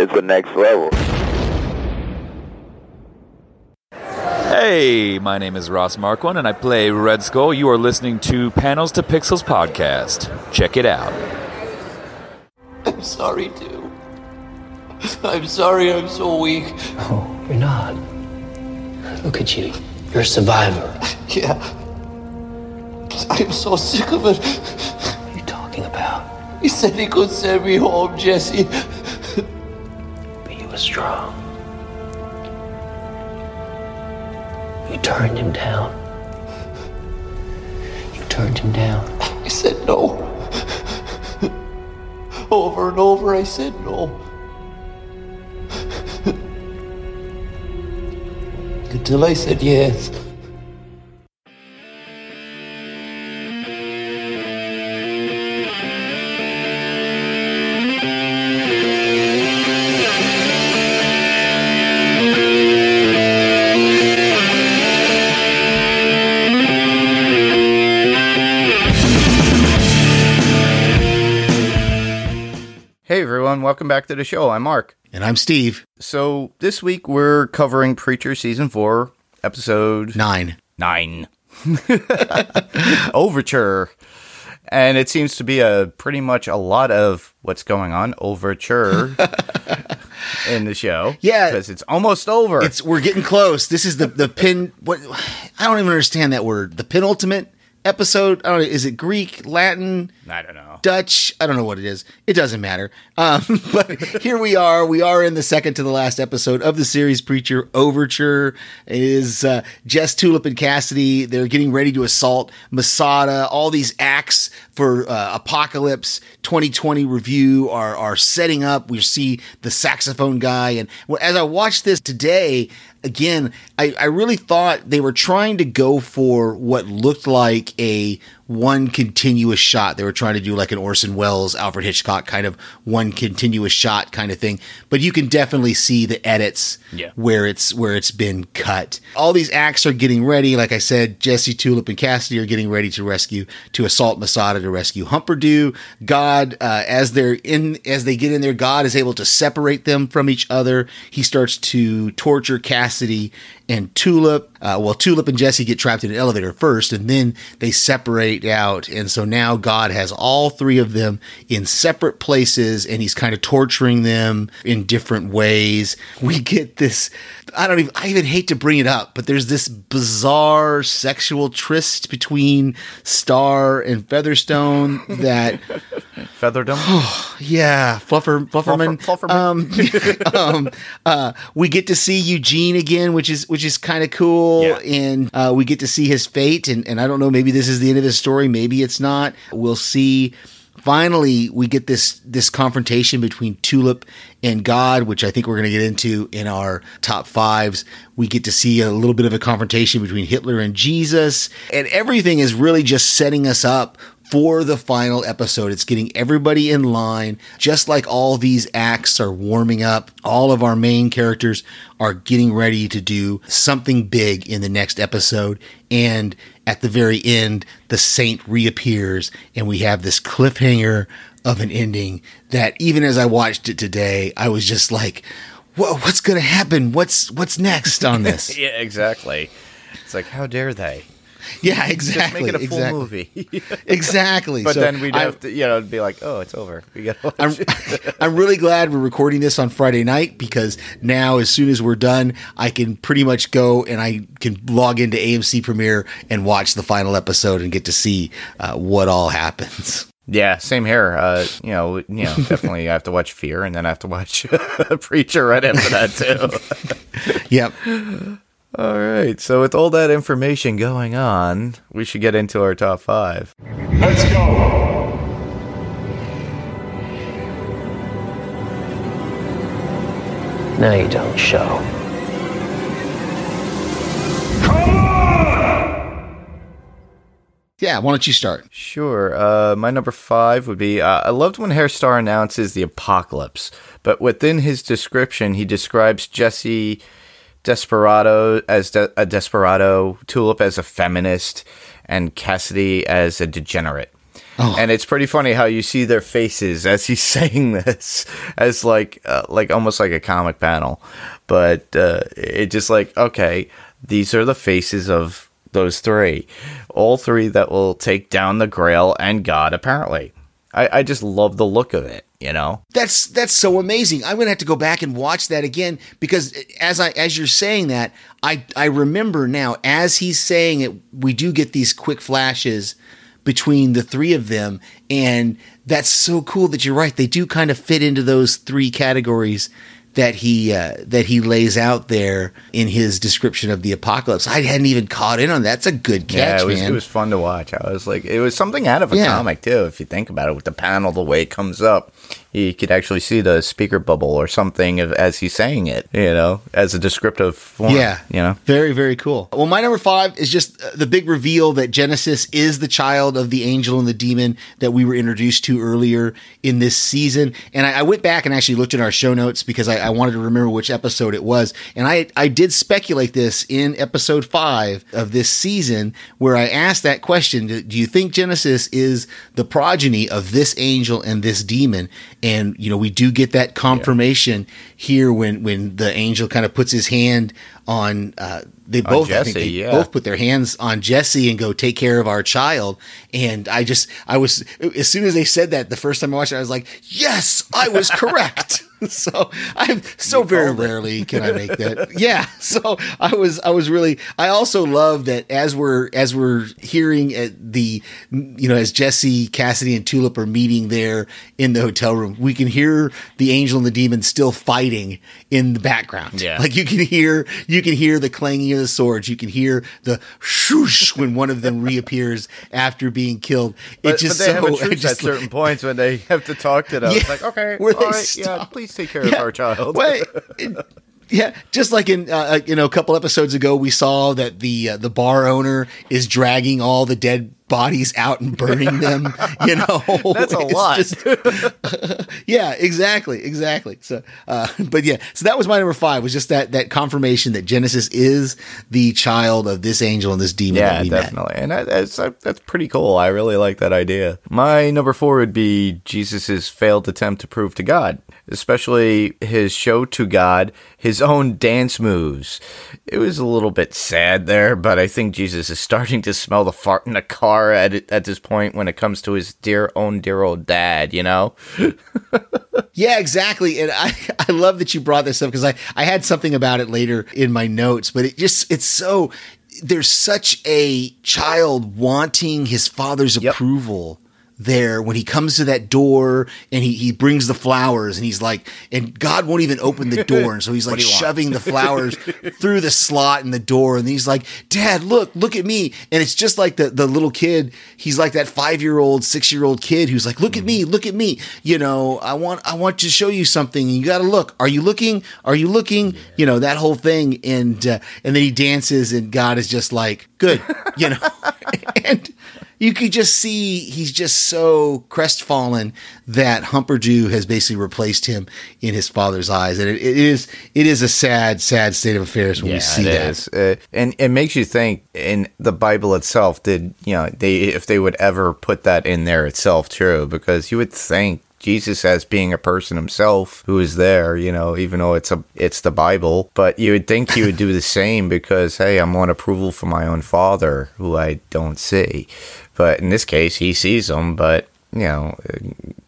It's the next level. Hey, my name is Ross Marquand and I play Red Skull. You are listening to Panels to Pixels podcast. Check it out. I'm sorry, too. I'm sorry I'm so weak. Oh, you're not. Look at you. You're a survivor. Yeah. I'm so sick of it. What are you talking about? He said he could send me home, Jesse. But you were strong. You turned him down. You turned him down. I said no. Over and over, I said no. Until I said yes. Hey everyone, welcome back to the show. I'm Mark. And I'm Steve. So this week we're covering Preacher Season 4, Episode Nine. 9. Overture. And it seems to be a pretty much a lot of what's going on, overture, in the show. Yeah. Because it's almost over. It's we're getting close. This is the the pin. What I don't even understand that word. The penultimate episode. I don't know. Is it Greek, Latin, I don't know. Dutch? I don't know what it is. It doesn't matter. Um, but here we are. We are in the second to the last episode of the series Preacher Overture. It is uh, Jess Tulip and Cassidy. They're getting ready to assault Masada. All these acts for uh, Apocalypse 2020 revue are are setting up. We see the saxophone guy, and as I watched this today, again, I, I really thought they were trying to go for what looked like a one continuous shot. They were trying to do like an Orson Welles, Alfred Hitchcock kind of one continuous shot kind of thing. But you can definitely see the edits Yeah. where it's where it's been cut. All these acts are getting ready. Like I said, Jesse Tulip and Cassidy are getting ready to rescue to assault Masada to rescue Humperdoo. God, uh, as they're in as they get in there, God is able to separate them from each other. He starts to torture Cassidy and Tulip. Uh, well, Tulip and Jesse get trapped in an elevator first, and then they separate out. And so now God has all three of them in separate places, and he's kind of torturing them in different ways. We get this. I don't even. I even hate to bring it up, but there's this bizarre sexual tryst between Starr and Featherstone that Featherdom? yeah, Fluffer Flufferman. Fluffer- Um, um, uh, we get to see Eugene again, which is which is kind of cool, Yeah. and uh, we get to see his fate. And, and I don't know, maybe this is the end of his story, maybe it's not. We'll see. Finally, we get this this confrontation between Tulip and God, which I think we're going to get into in our top fives. We get to see a little bit of a confrontation between Hitler and Jesus, and everything is really just setting us up for the final episode. It's getting everybody in line, just like all these acts are warming up. All of our main characters are getting ready to do something big in the next episode. And at the very end, the saint reappears, and we have this cliffhanger of an ending that even as I watched it today, I was just like, what's going to happen? What's what's next on this? yeah, exactly. It's like, how dare they? Yeah, exactly. Just make it a full exactly. movie. Exactly. but So then we'd I- have to, you know, it'd be like, oh, it's over. We got I'm. I'm really glad we're recording this on Friday night because now, as soon as we're done, I can pretty much go and I can log into AMC Premiere and watch the final episode and get to see uh, what all happens. Yeah, same here. Uh, you know, you know, definitely I have to watch Fear, and then I have to watch Preacher right after that too. Yep. All right. So with all that information going on, we should get into our top five. Let's go. No, you don't show. Come on! Yeah. Why don't you start? Sure. Uh, my number five would be uh, I loved when Herr Starr announces the apocalypse, but within his description, he describes Jesse Desperado as de- a desperado, Tulip as a feminist, and Cassidy as a degenerate. And it's pretty funny how you see their faces as he's saying this, as like uh, like almost like a comic panel, but uh, it just like okay, these are the faces of those three, all three that will take down the Grail and God. Apparently, I, I just love the look of it. You know, That's that's so amazing. I'm gonna have to go back and watch that again because as I as you're saying that, I I remember now as he's saying it, we do get these quick flashes between the three of them, and that's so cool that you're right. They do kind of fit into those three categories that he uh, that he lays out there in his description of the apocalypse. I hadn't even caught in on that. That's a good catch, yeah, it was man. it was fun to watch. I was like, it was something out of a Yeah. comic too. If you think about it, with the panel, the way it comes up, you could actually see the speaker bubble or something of, as he's saying it. You know, as a descriptive form. Yeah. you know. Very, very cool. Well, my number five is just uh, the big reveal that Genesis is the child of the angel and the demon that we were introduced to earlier in this season. And I, I went back and actually looked at our show notes because I, I wanted to remember which episode it was. And I, I did speculate this in episode five of this season where I asked that question Do do you think Genesis is the progeny of this angel and this demon? And, you know, we do get that confirmation here when, when the angel kind of puts his hand on, uh, they both, I think they yeah. both put their hands on Jesse and go take care of our child. And I just, I was, as soon as they said that the first time I watched it, I was like, yes, I was correct. so I'm so very rarely can I make that. yeah. So I was, I was really, I also love that as we're, as we're hearing at the, you know, as Jesse, Cassidy and Tulip are meeting there in the hotel room, we can hear the angel and the demon still fighting in the background. Yeah. Like you can hear, you can hear the clanging of the swords. You can hear the shoosh when one of them reappears after being killed. But, It just but they have a so, truce just at certain points when they have to talk to them. It's like, okay, Where all they right, yeah, stop. Please take care of our child. Wait, yeah, just like in uh, you know a couple episodes ago, we saw that the uh, the bar owner is dragging all the dead bodies out and burning them. You know, That's a lot. just- yeah, exactly, exactly. So, uh, but yeah, so that was my number five. Was just that that confirmation that Genesis is the child of this angel and this demon. Yeah, that we met. definitely, and that, that's that's pretty cool. I really like that idea. My number four would be Jesus's failed attempt to prove to God, especially his show to God his own dance moves. It was a little bit sad there, but I think Jesus is starting to smell the fart in the car at at this point when it comes to his dear own dear old dad. You know, Yeah, exactly. And I, I love that you brought this up because I, I had something about it later in my notes, but it just, it's so, there's such a child wanting his father's Yep. approval there when he comes to that door and he, he brings the flowers and he's like, and God won't even open the door. And so he's like do you want? shoving the flowers through the slot in the door. And he's like, Dad, look, look at me. And it's just like the, the little kid. He's like that five year old, six year old kid who's like, look at me, look at me. You know, I want, I want to show you something. And you got to look. Are you looking? Are you looking? You know, that whole thing. And, uh, and then he dances and God is just like, good, you know, and, you could just see he's just so crestfallen that Humperdoo has basically replaced him in his father's eyes, and it, it is it is a sad, sad state of affairs when we see it that. is. Uh, and it makes you think. In the Bible itself, did you know they if they would ever put that in there itself? True, because you would think Jesus as being a person himself who is there, you know, even though it's a it's the Bible, but you would think he would do the same because hey, I'm on approval from my own father who I don't see. But in this case, he sees him, but you know,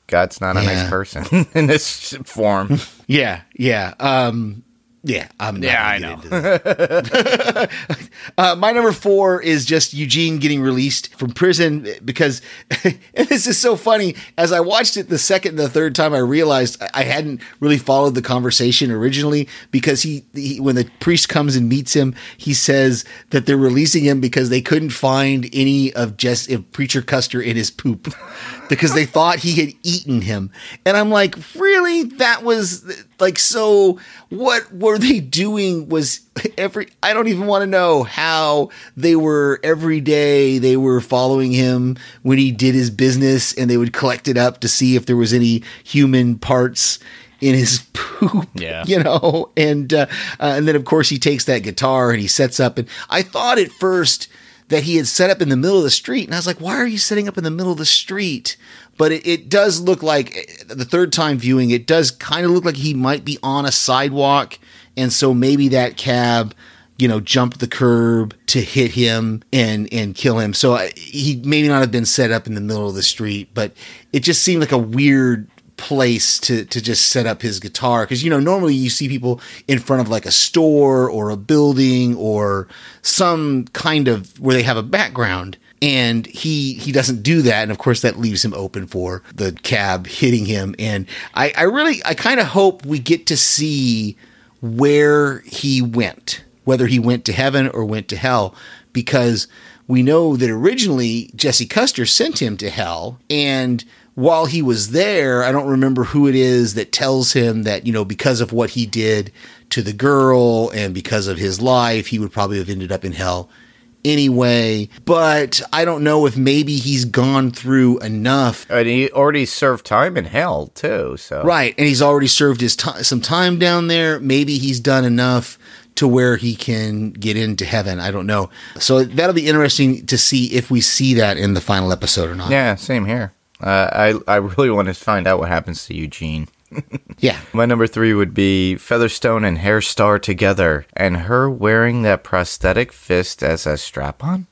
God's not a Yeah. nice person in this form. Yeah, yeah, um, yeah. I'm not Yeah, I that. uh, my number four is just Eugene getting released from prison because, and this is so funny. As I watched it the second and the third time, I realized I- I hadn't really followed the conversation originally because he, he, when the priest comes and meets him, he says that they're releasing him because they couldn't find any of just of preacher Custer in his poop because they thought he had eaten him, and I'm like, really? That was like so. What were they doing? Was every I don't even want to know how they were every day they were following him when he did his business and they would collect it up to see if there was any human parts in his poop Yeah. you know and uh, uh, and then of course he takes that guitar and he sets up and I thought at first that he had set up in the middle of the street. And I was like, why are you setting up in the middle of the street? But it, it does look like the third time viewing, it does kind of look like he might be on a sidewalk. And so maybe that cab, you know, jumped the curb to hit him and, and kill him. So I, he maybe not have been set up in the middle of the street, but it just seemed like a weird place to to just set up his guitar because you know normally you see people in front of like a store or a building or some kind of where they have a background and he he doesn't do that. And of course that leaves him open for the cab hitting him. And i i really i kind of hope we get to see where he went whether he went to heaven or went to hell because we know that originally jesse custer sent him to hell. And while he was there, I don't remember who it is that tells him that, you know, because of what he did to the girl and because of his life, he would probably have ended up in hell anyway. But I don't know if maybe he's gone through enough. And he already served time in hell too. So Right. And he's already served his time, some time down there. Maybe he's done enough to where he can get into heaven. I don't know. So that'll be interesting to see if we see that in the final episode or not. yeah, same here. Uh, I I really want to find out what happens to Eugene. Yeah. My number three would be Featherstone and Herr Starr together, and her wearing that prosthetic fist as a strap on.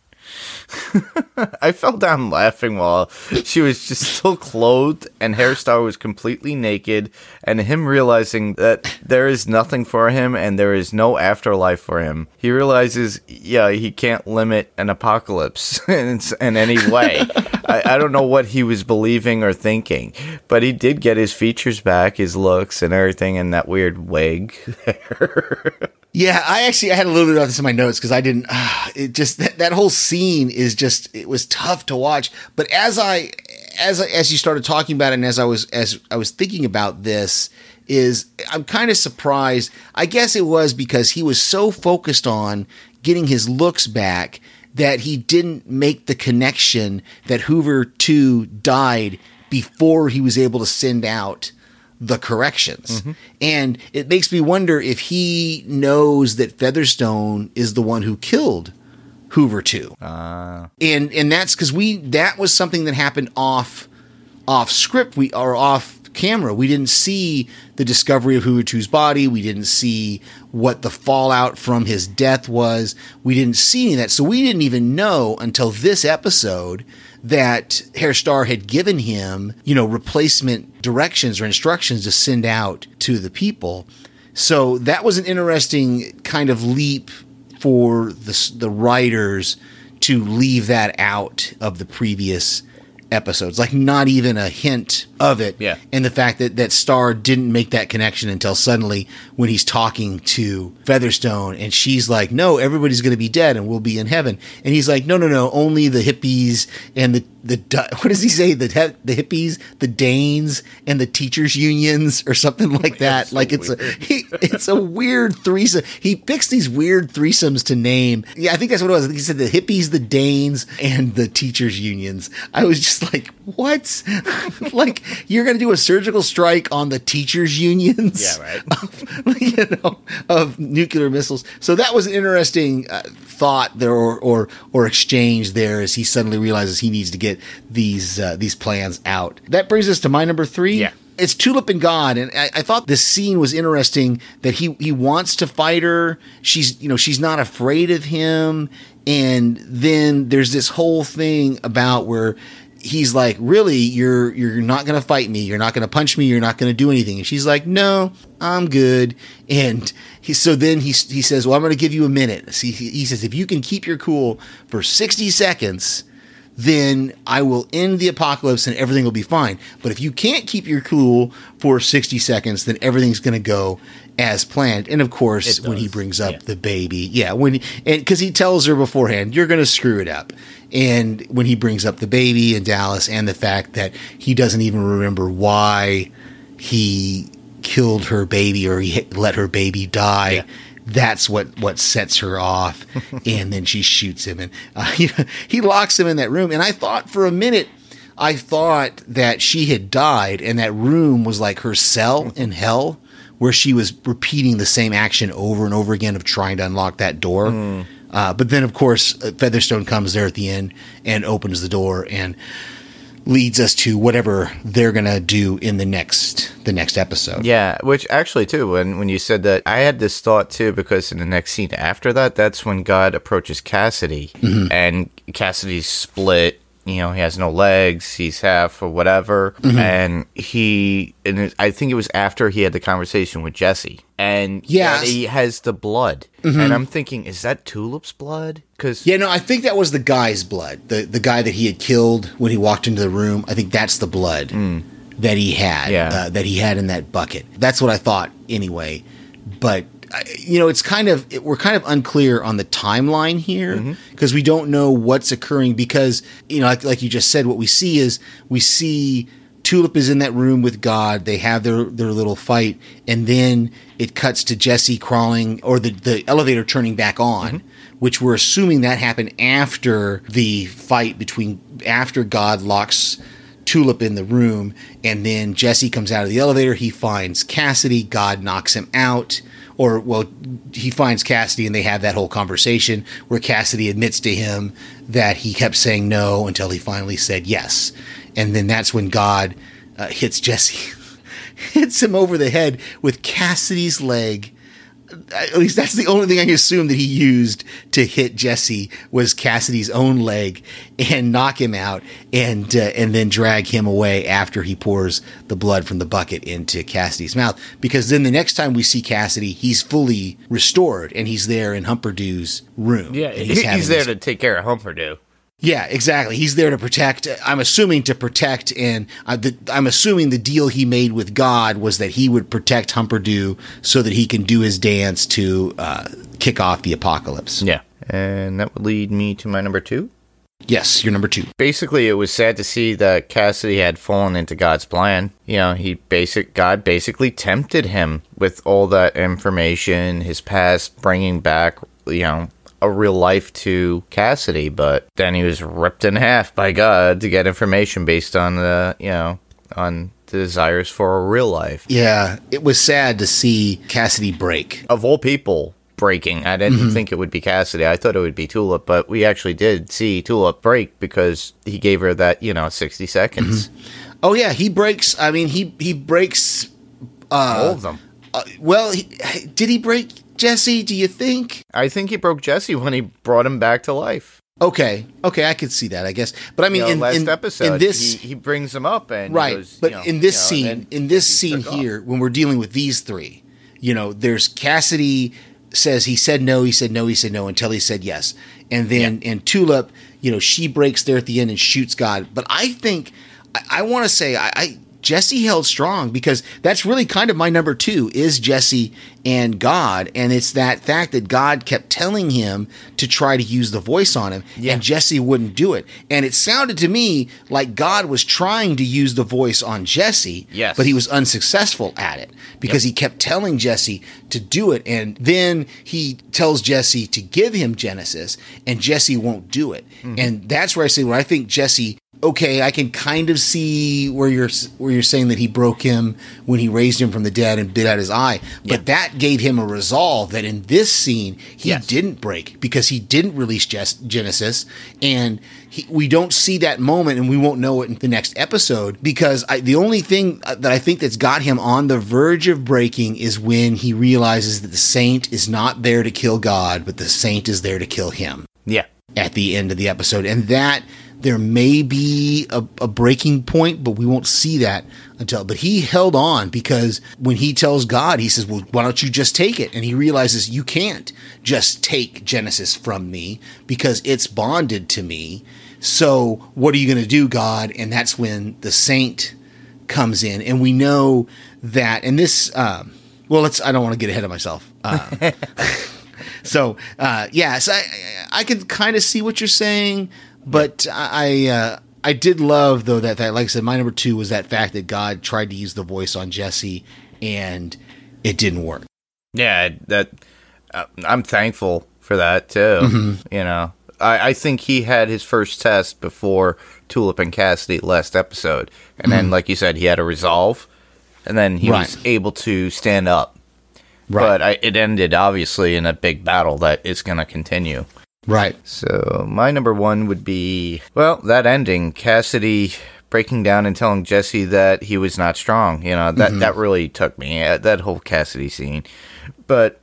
I fell down laughing while she was just still clothed and Herr Starr was completely naked, and him realizing that there is nothing for him and there is no afterlife for him. He realizes, yeah, he can't limit an apocalypse in, in any way. I, I don't know what he was believing or thinking, but he did get his features back, his looks, and everything, and that weird wig. Yeah, I actually I had a little bit of this in my notes because I didn't. Uh, it just that, that whole scene is just it was tough to watch. But as I as as you started talking about it, and as I was as I was thinking about this, is I'm kind of surprised. I guess it was because he was so focused on getting his looks back that he didn't make the connection that Hoover two died before he was able to send out the corrections. Mm-hmm. And it makes me wonder if he knows that Featherstone is the one who killed Hoover 2. Ah. and and that's cuz we that was something that happened off off script we are off camera. We didn't see the discovery of 2's body. We didn't see what the fallout from his death was. We didn't see any of that. So we didn't even know until this episode that Herr Starr had given him, you know, replacement directions or instructions to send out to the people. So that was an interesting kind of leap for the the writers to leave that out of the previous episodes. Like not even a hint of it. Yeah. And the fact that that Starr didn't make that connection until suddenly when he's talking to Featherstone and she's like, "No, everybody's going to be dead and we'll be in heaven." And he's like, "No, no, no, only the hippies and the the what does he say? The the hippies, the Danes, and the teachers unions, or something like that. so like it's a he, it's a weird threesome. He picks these weird threesomes to name. Yeah, I think that's what it was. He said the hippies, the Danes, and the teachers unions. I was just like, what? like you're gonna do a surgical strike on the teachers unions? Yeah, right. of, you know, of nuclear missiles. So that was an interesting uh, thought there, or, or or exchange there, as he suddenly realizes he needs to get these uh, these plans out. That brings us to my number three. Yeah. It's Tulip and God, and I, I thought this scene was interesting. That he he wants to fight her. She's you know she's not afraid of him, and then there's this whole thing about where he's like, "Really, you're you're not to fight me. You're not to punch me. You're not to do anything." And she's like, "No, I'm good." And he so then he he says, "Well, I'm to give you a minute." See, he, he says, "If you can keep your cool for 60 seconds." Then I will end the apocalypse and everything will be fine. But if you can't keep your cool for 60 seconds, then everything's going to go as planned. And of course, when he brings up yeah. the baby, yeah, when and because he tells her beforehand, you're going to screw it up. And when he brings up the baby and Dallas and the fact that he doesn't even remember why he killed her baby or he let her baby die. Yeah. That's what what sets her off, and then she shoots him, and uh, he, he locks him in that room. And I thought for a minute, I thought that she had died, and that room was like her cell in hell, where she was repeating the same action over and over again of trying to unlock that door. Uh, but then, of course, uh, Featherstone comes there at the end and opens the door and leads us to whatever they're gonna do in the next the next episode. Yeah, which actually too, when when you said that, I had this thought too because in the next scene after that, that's when God approaches Cassidy, and Cassidy's split. You know, he has no legs. He's half or whatever, mm-hmm. and he and it, I think it was after he had the conversation with Jesse, and Yes. and he has the blood, mm-hmm. and I'm thinking, is that Tulip's blood? Because Yeah, no, I think that was the guy's blood. The the guy that he had killed when he walked into the room. I think that's the blood mm. that he had. Yeah. uh, that he had in that bucket. That's what I thought anyway. But you know, it's kind of it, we're kind of unclear on the timeline here mm-hmm. because we don't know what's occurring. Because you know, like, like you just said, what we see is we see Tulip is in that room with God. They have their their little fight, and then it cuts to Jesse crawling or the the elevator turning back on, mm-hmm. which we're assuming that happened after the fight between after God locks Tulip in the room, and then Jesse comes out of the elevator. He finds Cassidy. God knocks him out. Or, well, he finds Cassidy and they have that whole conversation where Cassidy admits to him that he kept saying no until he finally said yes. And then that's when God uh, hits Jesse, hits him over the head with Cassidy's leg at least that's the only thing I can assume that he used to hit Jesse was Cassidy's own leg and knock him out and uh, and then drag him away after he pours the blood from the bucket into Cassidy's mouth because then the next time we see Cassidy he's fully restored and he's there in Humperdoo's room yeah, And he's, having there this- to take care of Humperdoo. Yeah, exactly. He's there to protect. I'm assuming to protect, and uh, the, I'm assuming the deal he made with God was that he would protect Humperdoo so that he can do his dance to uh, kick off the apocalypse. Yeah, and that would lead me to my number two. Yes, you're number two. basically it was sad to see that Cassidy had fallen into God's plan. You know, he basic God basically tempted him with all that information, his past, bringing back you know a real life to Cassidy, but then he was ripped in half by God to get information based on the you know on the desires for a real life. Yeah, it was sad to see Cassidy break. Of all people breaking, I didn't mm-hmm. think it would be Cassidy. I thought it would be Tulip, but we actually did see Tulip break because he gave her that you know sixty seconds. Mm-hmm. Oh yeah, he breaks. I mean, he he breaks. Uh, all of them. Uh, well, he, did he break Jesse? Do you think? I think he broke Jesse when he brought him back to life. Okay, okay, I could see that. I guess, but I mean, You know, in, last in, episode, in this he, he brings him up and right goes, but you know, in this you know, scene in this scene took off. here when we're dealing with these three you know there's cassidy says he said no he said no he said no until he said yes and then and tulip you know she breaks there at the end and shoots god but i think i, I want to say I, I jesse held strong because that's really kind of my number two is jesse and god and it's that fact that god kept telling him to try to use the voice on him Yeah. and Jesse wouldn't do it. And it sounded to me like God was trying to use the voice on Jesse, Yes. but he was unsuccessful at it because he kept telling Jesse to do it. And then he tells Jesse to give him Genesis, and Jesse won't do it. Mm-hmm. And that's where I say, where I think Jesse. Okay, I can kind of see where you're where you're saying that he broke him when he raised him from the dead and bit out his eye, but that gave him a resolve that in this scene he Yes. didn't break because he didn't release Genesis, and he, we don't see that moment, and we won't know it in the next episode because I, the only thing uh, that I think that's got him on the verge of breaking is when he realizes that the saint is not there to kill God, but the saint is there to kill him. Yeah. at the end of the episode, and that there may be a, a breaking point, but we won't see that until. But he held on because when he tells God, he says, "Well, why don't you just take it?" And he realizes you can't just take Genesis from me because it's bonded to me. So what are you going to do, God? And that's when the saint comes in, and we know that. And this, um, well, let's. I don't want to get ahead of myself. Uh, so uh, yes, I I can kind of see what you're saying, but I uh, I did love though that that like I said, my number two was that fact that God tried to use the voice on Jesse and it didn't work. Yeah, that uh, I'm thankful for that too. Mm-hmm. You know, I, I think he had his first test before Tulip and Cassidy last episode, and then, like you said, he had a resolve, and then he was Mm-hmm. Able to stand up. Right. But I, it ended obviously in a big battle that is going to continue. Right. So my number one would be well that ending Cassidy breaking down and telling Jesse that he was not strong. You know that that really took me uh, that whole Cassidy scene. But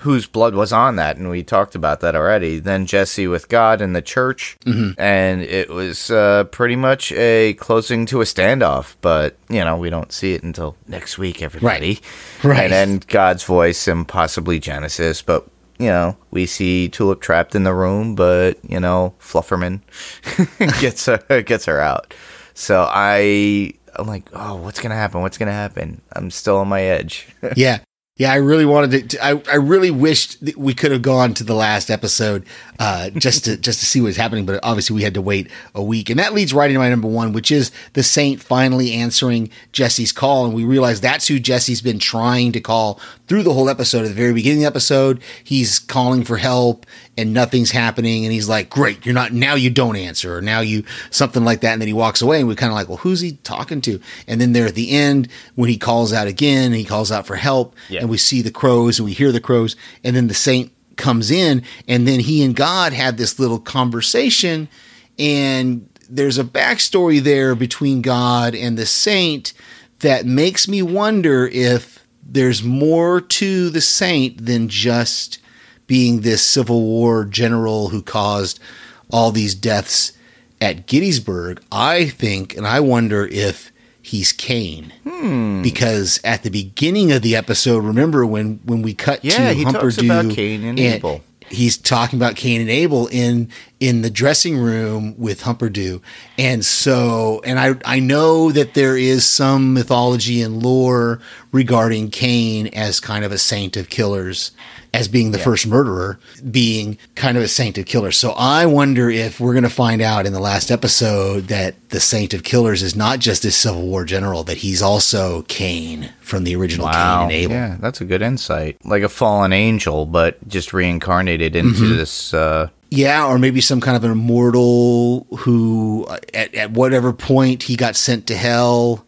whose blood was on that, and we talked about that already. Then Jesse with God and the church, and it was uh, pretty much a closing to a standoff. But you know we don't see it until next week, everybody. Right. And then God's voice and possibly Genesis, but you know, we see Tulip trapped in the room, but you know, Flufferman gets her gets her out. So I I'm like, oh, what's gonna happen? What's gonna happen? I'm still on my edge. Yeah. Yeah, I really wanted to. I, I really wished we could have gone to the last episode uh, just to just to see what's happening, but obviously we had to wait a week, and that leads right into my number one, which is the Saint finally answering Jesse's call, and we realize that's who Jesse's been trying to call through the whole episode. At the very beginning of the episode, he's calling for help, and nothing's happening, and he's like, "Great, you're not now. You don't answer, or now you something like that," and then he walks away, and we're kind of like, "Well, who's he talking to?" And then there at the end, when he calls out again, he calls out for help, Yeah. And we see the crows and we hear the crows, and then the saint comes in, and then he and God had this little conversation, and there's a backstory there between God and the saint that makes me wonder if there's more to the saint than just being this Civil War general who caused all these deaths at Gettysburg. I think, and I wonder if he's Cain. Hmm. Because at the beginning of the episode, remember when when we cut Yeah, to he talks about Cain and Abel. He's talking about Cain and Abel in in the dressing room with Humperdoo, and so and I I know that there is some mythology and lore regarding Cain as kind of a saint of killers, as being the first murderer, being kind of a saint of killers. So I wonder if we're going to find out in the last episode that the saint of killers is not just this Civil War general, that he's also Cain from the original Cain and Abel. Yeah, that's a good insight. Like a fallen angel, but just reincarnated into Mm-hmm. this. Uh, Yeah, or maybe some kind of an immortal who, uh, at, at whatever point he got sent to hell,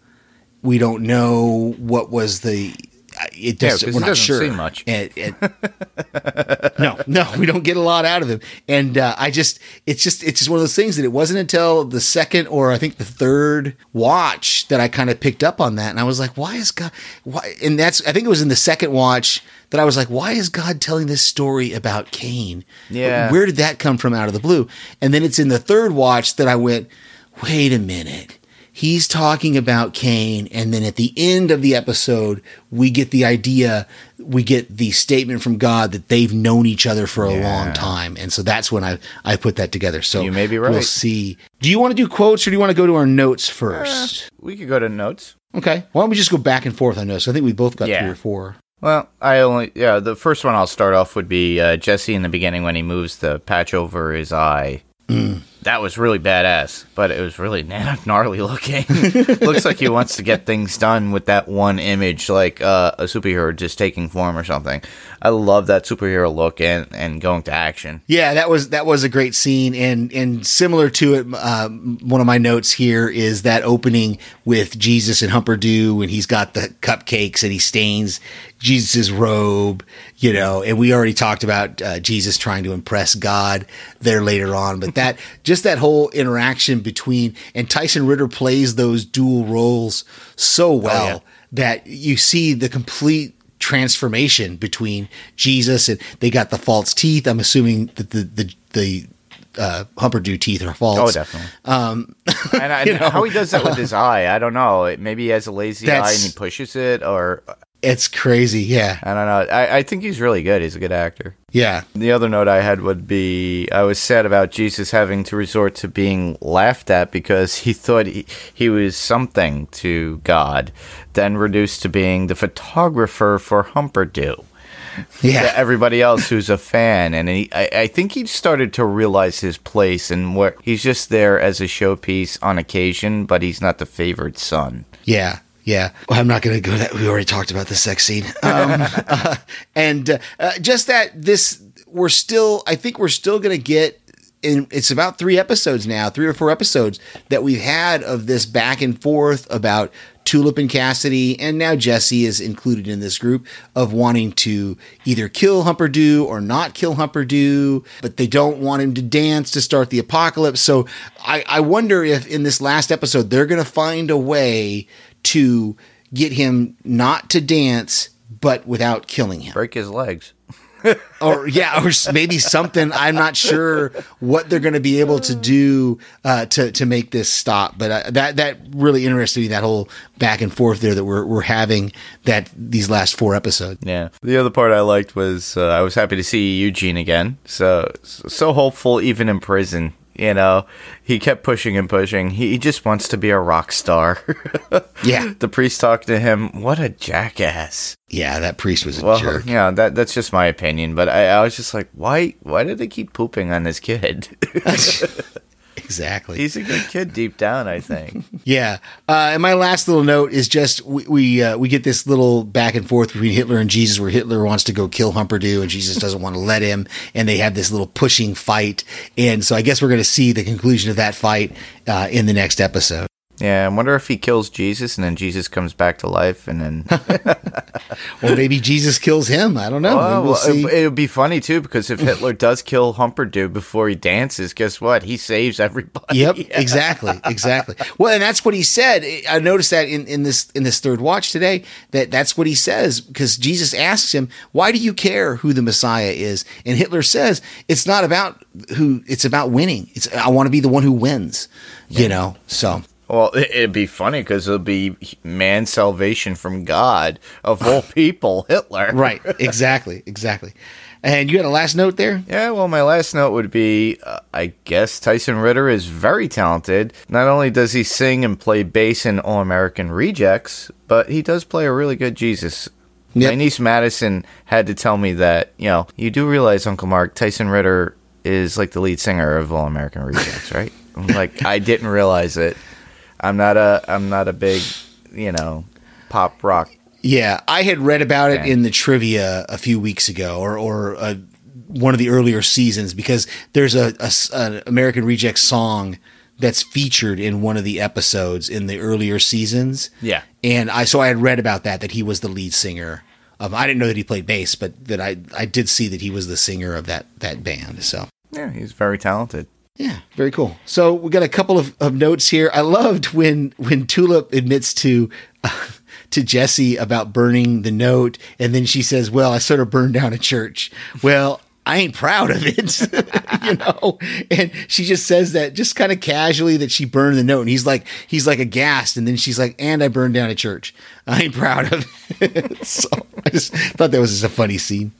we don't know what was the. uh, It Yeah, we're not doesn't sure. say much. And- and- no, no, we don't get a lot out of him. And uh, I just, it's just, it's just one of those things that it wasn't until the second or I think the third watch that I kind of picked up on that, and I was like, why is God? Why? And that's, I think it was in the second watch that I was like, why is God telling this story about Cain? Yeah. where did that come from out of the blue? And then it's in the third watch that I went, wait a minute. He's talking about Cain, and then at the end of the episode, we get the idea, we get the statement from God that they've known each other for a long time, and so that's when I I put that together. So You may be right. We'll see. Do you want to do quotes, or do you want to go to our notes first? Uh, we could go to notes. okay. Why don't we just go back and forth on notes? I think we both got Yeah. three or four. Well, I only yeah. The first one I'll start off would be uh, Jesse in the beginning when he moves the patch over his eye. That was really badass, but it was really gnarly looking. Looks like he wants to get things done with that one image, like uh, a superhero just taking form or something. I love that superhero look and, and going to action. Yeah, that was that was a great scene, and and similar to it, uh, one of my notes here is that opening with Jesus and Humperdoo, and he's got the cupcakes and he stains Jesus's robe, you know, and we already talked about uh, Jesus trying to impress God there later on, but that just that whole interaction between and Tyson Ritter plays those dual roles so well yeah. that you see the complete transformation between Jesus and they got the false teeth. I'm assuming that the the the uh, Humperdoo teeth are false. Oh, definitely. Um, and I, you know, how he does that with his eye, I don't know. Maybe he has a lazy eye and he pushes it, or It's crazy. Yeah, I don't know. I, I think he's really good. He's a good actor. yeah, The other note I had would be I was sad about Jesus having to resort to being laughed at because he thought he, he was something to God, then reduced to being the photographer for Humperdoo. Yeah. everybody else who's a fan, and he, I, I think he started to realize his place and where he's just there as a showpiece on occasion, but he's not the favored son. Yeah, yeah. Well, I'm not going to go that. We already talked about the sex scene, um, uh, and uh, uh, just that this we're still. I think we're still going to get. It's about three episodes now, three or four episodes that we've had of this back and forth about Tulip and Cassidy, and now Jesse is included in this group of wanting to either kill Humperdoo or not kill Humperdoo, but they don't want him to dance to start the apocalypse. So I, I wonder if in this last episode they're going to find a way to get him not to dance, but without killing him Break his legs. or yeah, or maybe something. I'm not sure what they're going to be able to do uh, to to make this stop. But uh, that that really interested me. That whole back and forth there that we're we're having that these last four episodes. Yeah. The other part I liked was uh, I was happy to see Eugene again. So so hopeful even in prison. You know, he kept pushing and pushing. He, he just wants to be a rock star. Yeah, the priest talked to him. What a jackass. yeah, that priest was a Well, jerk. yeah, that that's just my opinion. But I, I was just like, why why did they keep pooping on this kid? Exactly. He's a good kid deep down, I think. Yeah, uh, and my last little note is just we we, uh, we get this little back and forth between Hitler and Jesus, where Hitler wants to go kill Humperdoo, and Jesus doesn't want to let him, and they have this little pushing fight, and so I guess we're going to see the conclusion of that fight uh, in the next episode. Yeah, I wonder if he kills Jesus and then Jesus comes back to life and then Or maybe Jesus kills him. I don't know. Well, we'll see. it, would be funny too because if Hitler does kill Humperdoo before he dances, guess what? He saves everybody. Yep, exactly, exactly. Well, and that's what he said. I noticed that in, in this in this third watch today that that's what he says because Jesus asks him, "Why do you care who the Messiah is?" And Hitler says, "It's not about who. It's about winning. It's I want to be the one who wins." You know, so Well, it- it'd be funny because it'll be man's salvation from God of all people, Hitler. right, exactly, exactly. And you had a last note there. Yeah, well, my last note would be uh, I guess Tyson Ritter is very talented. Not only does he sing and play bass in All American Rejects, but he does play a really good Jesus. Yep. My niece Madison had to tell me that, you know, you do realize, Uncle Mark, Tyson Ritter is like the lead singer of All American Rejects, right? I'm like, I didn't realize it. I'm not a I'm not a big, you know, pop rock Yeah, I had read about it in the trivia a few weeks ago, or or uh, one of the earlier seasons, because there's a, a an American Rejects song that's featured in one of the episodes in the earlier seasons. Yeah. and I so I had read about that that he was the lead singer. Um, I didn't know that he played bass, but that I I did see that he was the singer of that that band. So Yeah, he's very talented. Yeah, very cool. So we got a couple of, of notes here. I loved when when Tulip admits to uh, to Jesse about burning the note, and then she says, "Well, I sort of burned down a church." Well. I ain't proud of it, you know. And she just says that just kind of casually that she burned the note, and he's like, he's like aghast, and then she's like, "And I burned down a church. I ain't proud of it." so I just thought that was just a funny scene.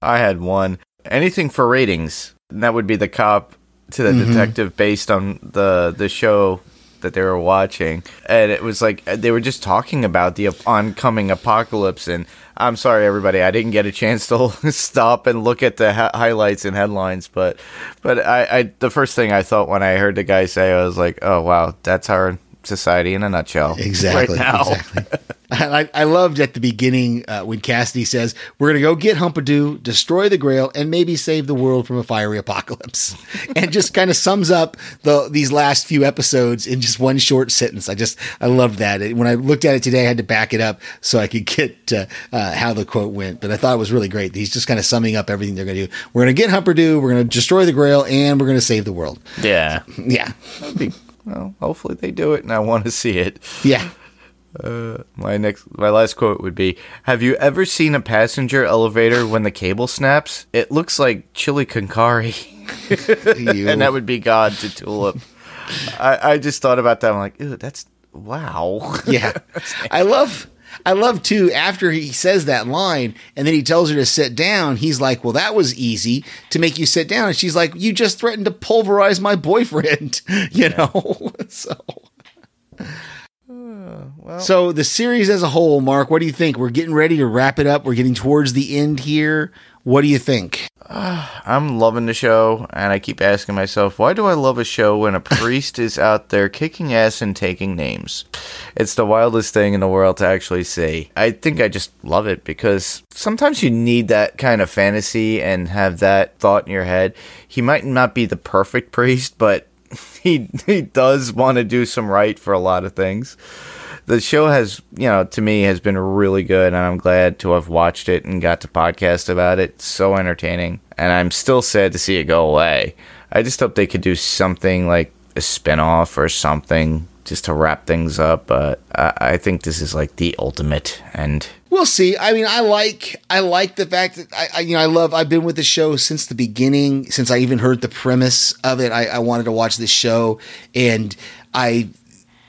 I had one. Anything for ratings. And that would be the cop to the mm-hmm. detective based on the the show that they were watching. And it was like uh, they were just talking about the oncoming apocalypse. And I'm sorry everybody, I didn't get a chance to stop and look at the ha- highlights and headlines, but but I, I the first thing I thought when I heard the guy say I was like, "Oh wow, that's our society in a nutshell." Exactly. Right now. Exactly. I, I loved at the beginning uh, when Cassidy says, "We're going to go get Humperdoo, destroy the Grail, and maybe save the world from a fiery apocalypse," and just kind of sums up the these last few episodes in just one short sentence. I just I loved that. It- When I looked at it today, I had to back it up so I could get uh, uh, how the quote went. But I thought it was really great. He's just kind of summing up everything they're going to do. We're going to get Humperdoo, we're going to destroy the Grail, and we're going to save the world. Yeah. Yeah, Well, hopefully they do it and I want to see it. yeah. Uh, my next, my last quote would be: Have you ever seen a passenger elevator when the cable snaps? It looks like chili carne, and that would be God to Tulip. I, I just thought about that. I'm like, ew, that's wow. Yeah. I love I love too after he says that line and then he tells her to sit down, he's like, "Well, that was easy to make you sit down." And she's like, "You just threatened to pulverize my boyfriend." you know. so uh, So the series as a whole, Mark, what do you think? We're getting ready to wrap it up. We're getting towards the end here. What do you think? I'm loving the show, and I keep asking myself, why do I love a show when a priest is out there kicking ass and taking names? It's the wildest thing in the world to actually see. I think I just love it because sometimes you need that kind of fantasy and have that thought in your head. He might not be the perfect priest, but he he does want to do some right for a lot of things. The show has, you know, to me has been really good, and I'm glad to have watched it and got to podcast about it. It's so entertaining, and I'm still sad to see it go away. I just hope they could do something like a spinoff or something just to wrap things up. But I, I think this is like the ultimate and We'll see. I mean, I like I like the fact that I, I you know I love. I've been with the show since the beginning. Since I even heard the premise of it, I, I wanted to watch this show, and I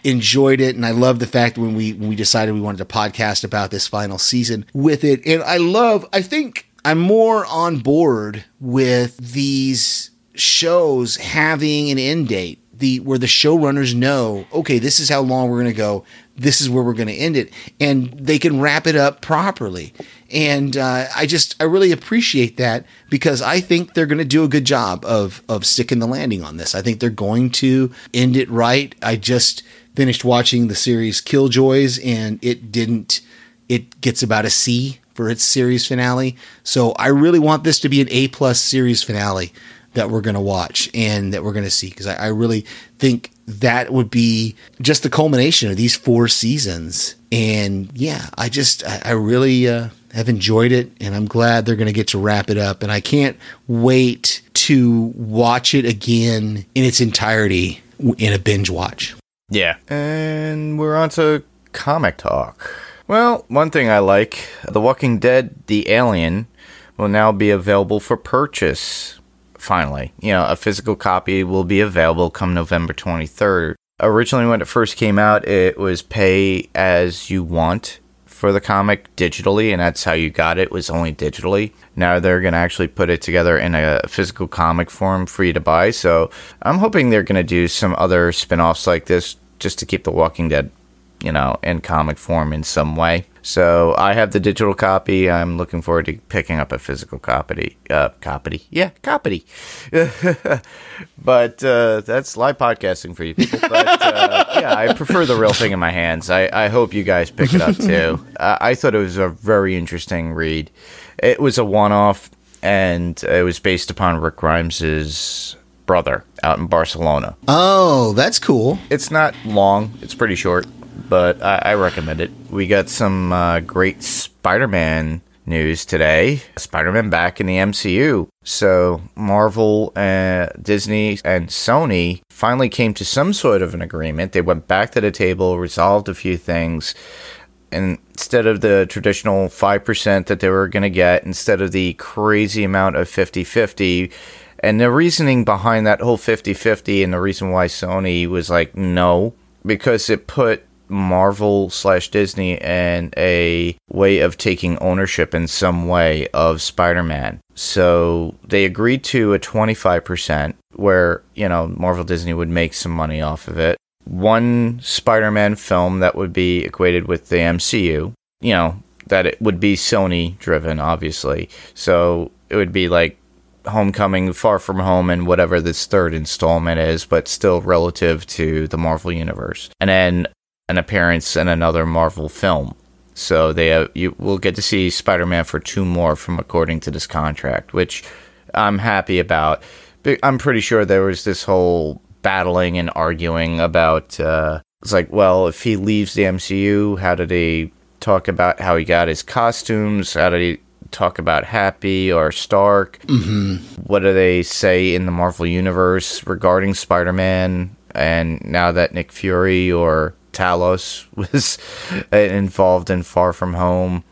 enjoyed it. And I love the fact when we when we decided we wanted to podcast about this final season with it. And I love. I think I'm more on board with these shows having an end date the where the showrunners know okay this is how long we're going to go this is where we're going to end it and they can wrap it up properly and uh, i just i really appreciate that because i think they're going to do a good job of of sticking the landing on this i think they're going to end it right i just finished watching the series killjoys and it didn't it gets about a c for its series finale so i really want this to be an a plus series finale that we're going to watch and that we're going to see because I, I, really think that would be just the culmination of these four seasons. And yeah, I just I, I really uh, have enjoyed it, and I'm glad they're going to get to wrap it up. And I can't wait to watch it again in its entirety in a binge watch. Yeah, and we're on to comic talk. Well, one thing I like The Walking Dead The Alien will now be available for purchase finally. You know, a physical copy will be available come November 23rd. Originally, when it first came out, it was pay as you want for the comic digitally, and that's how you got it, was only digitally. Now they're going to actually put it together in a physical comic form for you to buy. So I'm hoping they're going to do some other spin offs like this just to keep The Walking Dead, you know, in comic form in some way. So I have the digital copy. I'm looking forward to picking up a physical copy. Uh, copy, yeah, copy. but uh, that's live podcasting for you people. But uh, yeah, I prefer the real thing in my hands. I, I hope you guys pick it up too. I thought it was a very interesting read. It was a one-off, and it was based upon Rick Grimes's brother out in Barcelona. Oh, that's cool. It's not long. It's pretty short but I, I recommend it. We got some uh, great Spider Man news today. Spider Man back in the MCU. So, Marvel, uh, Disney, and Sony finally came to some sort of an agreement. They went back to the table, resolved a few things. And instead of the traditional 5% that they were going to get, instead of the crazy amount of 50 50, and the reasoning behind that whole 50 50 and the reason why Sony was like, no, because it put Marvel slash Disney and a way of taking ownership in some way of Spider Man. So they agreed to a 25% where, you know, Marvel Disney would make some money off of it. One Spider Man film that would be equated with the MCU, you know, that it would be Sony driven, obviously. So it would be like Homecoming, Far From Home, and whatever this third installment is, but still relative to the Marvel Universe. And then an appearance in another Marvel film. So they have, you will get to see Spider-Man for two more from according to this contract, which I'm happy about. I'm pretty sure there was this whole battling and arguing about uh, it's like, well, if he leaves the MCU, how did he talk about how he got his costumes? How did he talk about Happy or Stark? Mm-hmm. What do they say in the Marvel universe regarding Spider-Man? And now that Nick Fury or Talos was involved in Far From Home.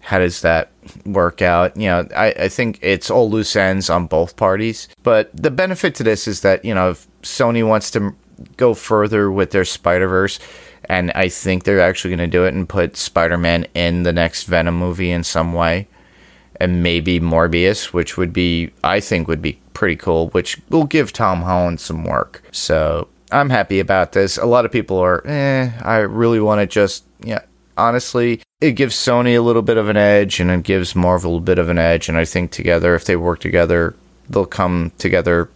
How does that work out? You know, I, I think it's all loose ends on both parties. But the benefit to this is that, you know, if Sony wants to go further with their Spider Verse, and I think they're actually going to do it and put Spider Man in the next Venom movie in some way. And maybe Morbius, which would be, I think, would be pretty cool, which will give Tom Holland some work. So I'm happy about this. A lot of people are, eh, I really want to just, yeah, honestly, it gives Sony a little bit of an edge and it gives Marvel a bit of an edge. And I think together, if they work together, they'll come together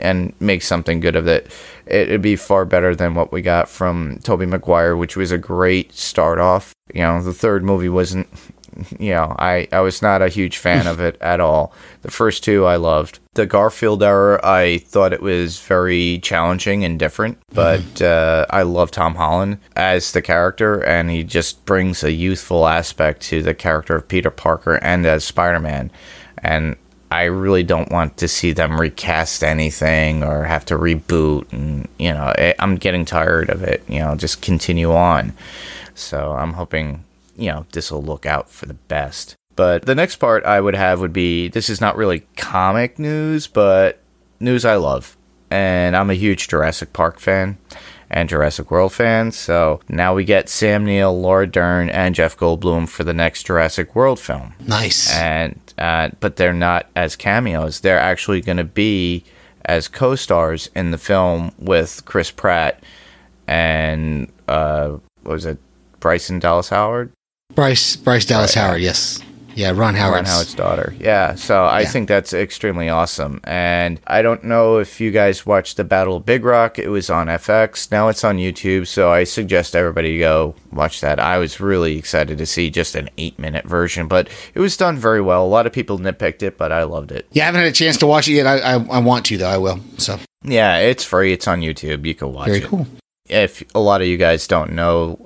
and make something good of it. It'd be far better than what we got from Tobey Maguire, which was a great start off. You know, the third movie wasn't you know, I, I was not a huge fan of it at all. The first two I loved. The Garfield era, I thought it was very challenging and different, but uh, I love Tom Holland as the character, and he just brings a youthful aspect to the character of Peter Parker and as Spider Man. And I really don't want to see them recast anything or have to reboot. And, you know, I'm getting tired of it. You know, just continue on. So I'm hoping, you know, this will look out for the best. But the next part I would have would be this is not really comic news, but news I love. And I'm a huge Jurassic Park fan and Jurassic World fan. So now we get Sam Neill, Laura Dern, and Jeff Goldblum for the next Jurassic World film Nice. and uh, but they're not as cameos. They're actually going to be as co-stars in the film with Chris Pratt and uh, what was it Bryson Dallas Howard, Bryce Bryce Dallas Right, Howard. Yes. Yeah. Ron Howard. Ron Howard's daughter. Yeah, so I Yeah. think that's extremely awesome. And I don't know if you guys watched the Battle of Big Rock. It was on FX. Now it's on YouTube. So I suggest everybody go watch that. I was really excited to see just an eight-minute version, but it was done very well. A lot of people nitpicked it, but I loved it. Yeah, I haven't had a chance to watch it yet. I, I, I want to though. I will. So Yeah, it's free. It's on YouTube. You can watch very it. cool. If a lot of you guys don't know,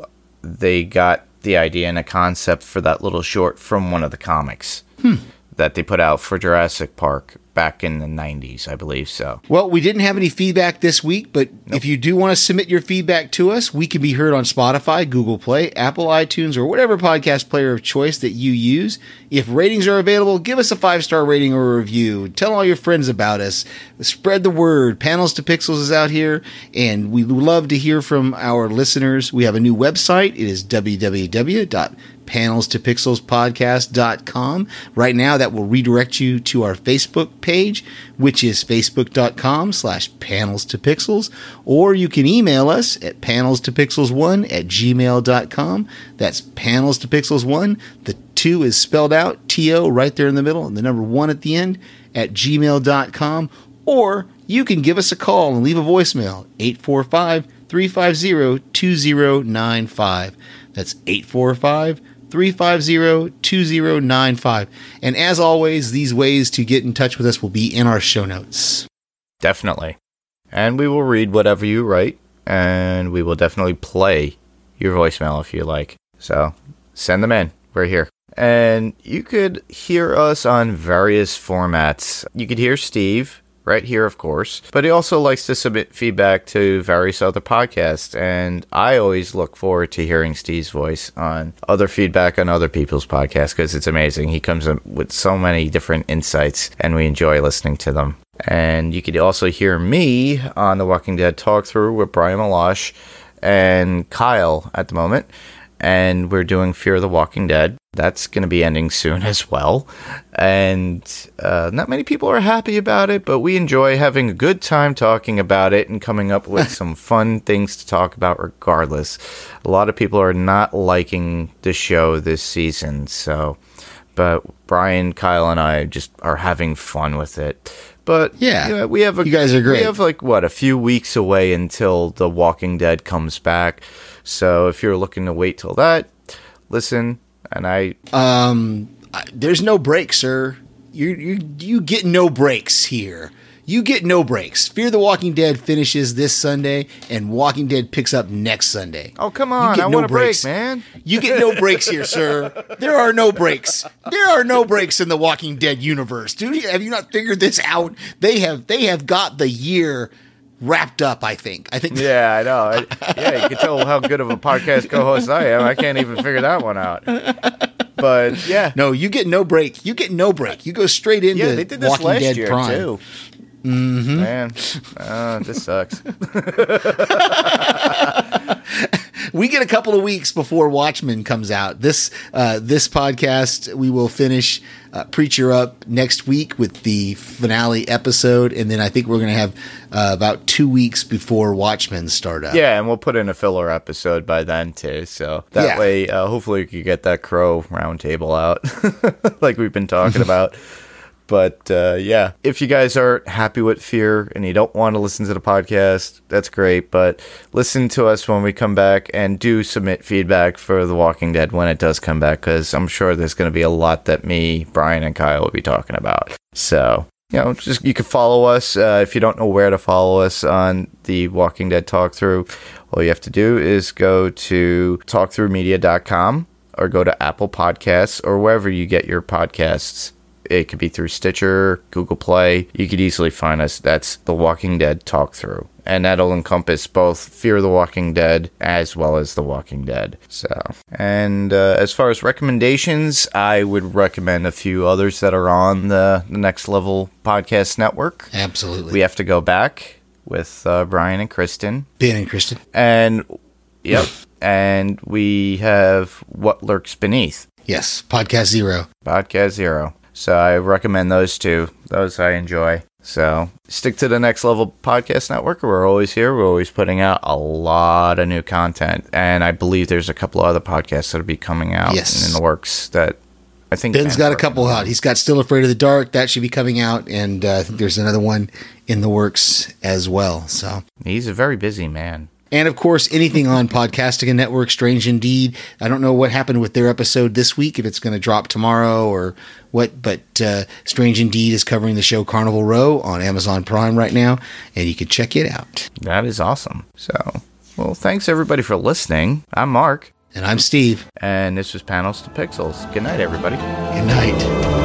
they got the idea and a concept for that little short from one of the comics hmm. That they put out for Jurassic Park back in the 90s, I believe so. Well, we didn't have any feedback this week, but if you do want to submit your feedback to us, we can be heard on Spotify, Google Play, Apple iTunes, or whatever podcast player of choice that you use. If ratings are available, give us a five star rating or a review. Tell all your friends about us. Spread the word. Panels to Pixels is out here, and we love to hear from our listeners. We have a new website. It is www panels to pixels podcast.com right now that will redirect you to our facebook page which is facebook.com slash panels to pixels or you can email us at panels to pixels 1 at gmail.com that's panels to pixels 1 the 2 is spelled out to right there in the middle and the number 1 at the end at gmail.com or you can give us a call and leave a voicemail 845 350 2095 that's 845 350 2095. And as always, these ways to get in touch with us will be in our show notes. Definitely. And we will read whatever you write, and we will definitely play your voicemail if you like. So send them in. We're here. And you could hear us on various formats. You could hear Steve right here, of course, but he also likes to submit feedback to various other podcasts. And I always look forward to hearing Steve's voice on other feedback on other people's podcasts because it's amazing. He comes up with so many different insights, and we enjoy listening to them. And you could also hear me on the Walking Dead talk through with Brian Malosh and Kyle at the moment. And we're doing Fear of the Walking Dead. That's going to be ending soon as well. And uh, not many people are happy about it, but we enjoy having a good time talking about it and coming up with some fun things to talk about regardless. A lot of people are not liking the show this season, so but Brian, Kyle, and I just are having fun with it. But Yeah. you know, we have a, You guys are great. We have like what a few weeks away until The Walking Dead comes back. So if you're looking to wait till that, listen. And I, Um, I- there's no break, sir. You you you get no breaks here. You get no breaks. Fear the Walking Dead finishes this Sunday, and Walking Dead picks up next Sunday. oh come You on, get I no want a break, breaks. man. You get no breaks here, sir. There are no breaks. There are no breaks in the Walking Dead universe. Dude, have you not figured this out? They have they have got the year wrapped up, I think. I think Yeah, I know. I, yeah, you can tell how good of a podcast co-host I am. I can't even figure that one out. But yeah, No, you get no break. You get no break. You go straight into yeah, they did this Walking last Dead year Prime. too. Mm-hmm. Man, uh, this sucks. we get a couple of weeks before Watchmen comes out. This uh, this podcast we will finish uh, Preacher up next week with the finale episode, and then I think we're going to have uh, about two weeks before Watchmen start up. Yeah, and we'll put in a filler episode by then too. So that Yeah. way, uh, hopefully, we could get that crow roundtable out, like we've been talking about. But uh, yeah, if you guys aren't happy with Fear and you don't want to listen to the podcast, that's great. But listen to us when we come back and do submit feedback for The Walking Dead when it does come back, because I'm sure there's going to be a lot that me, Brian, and Kyle will be talking about. So you know, just you can follow us uh, if you don't know where to follow us on the Walking Dead talk through. All you have to do is go to talkthroughmedia.com or go to Apple Podcasts or wherever you get your podcasts. It could be through Stitcher, Google Play. You could easily find us. That's the Walking Dead talk through. And that'll encompass both Fear the Walking Dead as well as The Walking Dead. So, and uh, as far as recommendations, I would recommend a few others that are on the, the Next Level Podcast Network. Absolutely. We have to go back with uh, Brian and Kristen. Ben and Kristen. And, yep. and we have What Lurks Beneath. Yes. Podcast Zero. Podcast Zero. So I recommend those two. Those I enjoy. So stick to the next level podcast network. We're always here. We're always putting out a lot of new content, and I believe there's a couple of other podcasts that'll be coming out Yes. in the works. That I think Ben's got a couple out. He's got Still Afraid of the Dark. That should be coming out. And uh, I think there's another one in the works as well. So. He's a very busy man. And of course, anything on Podcastica Network, Strange Indeed. I don't know what happened with their episode this week, if it's going to drop tomorrow or what, but uh, Strange Indeed is covering the show Carnival Row on Amazon Prime right now, and you can check it out. That is awesome. So, well, thanks everybody for listening. I'm Mark, And I'm Steve. and this was Panels to Pixels. Good night, everybody. Good night.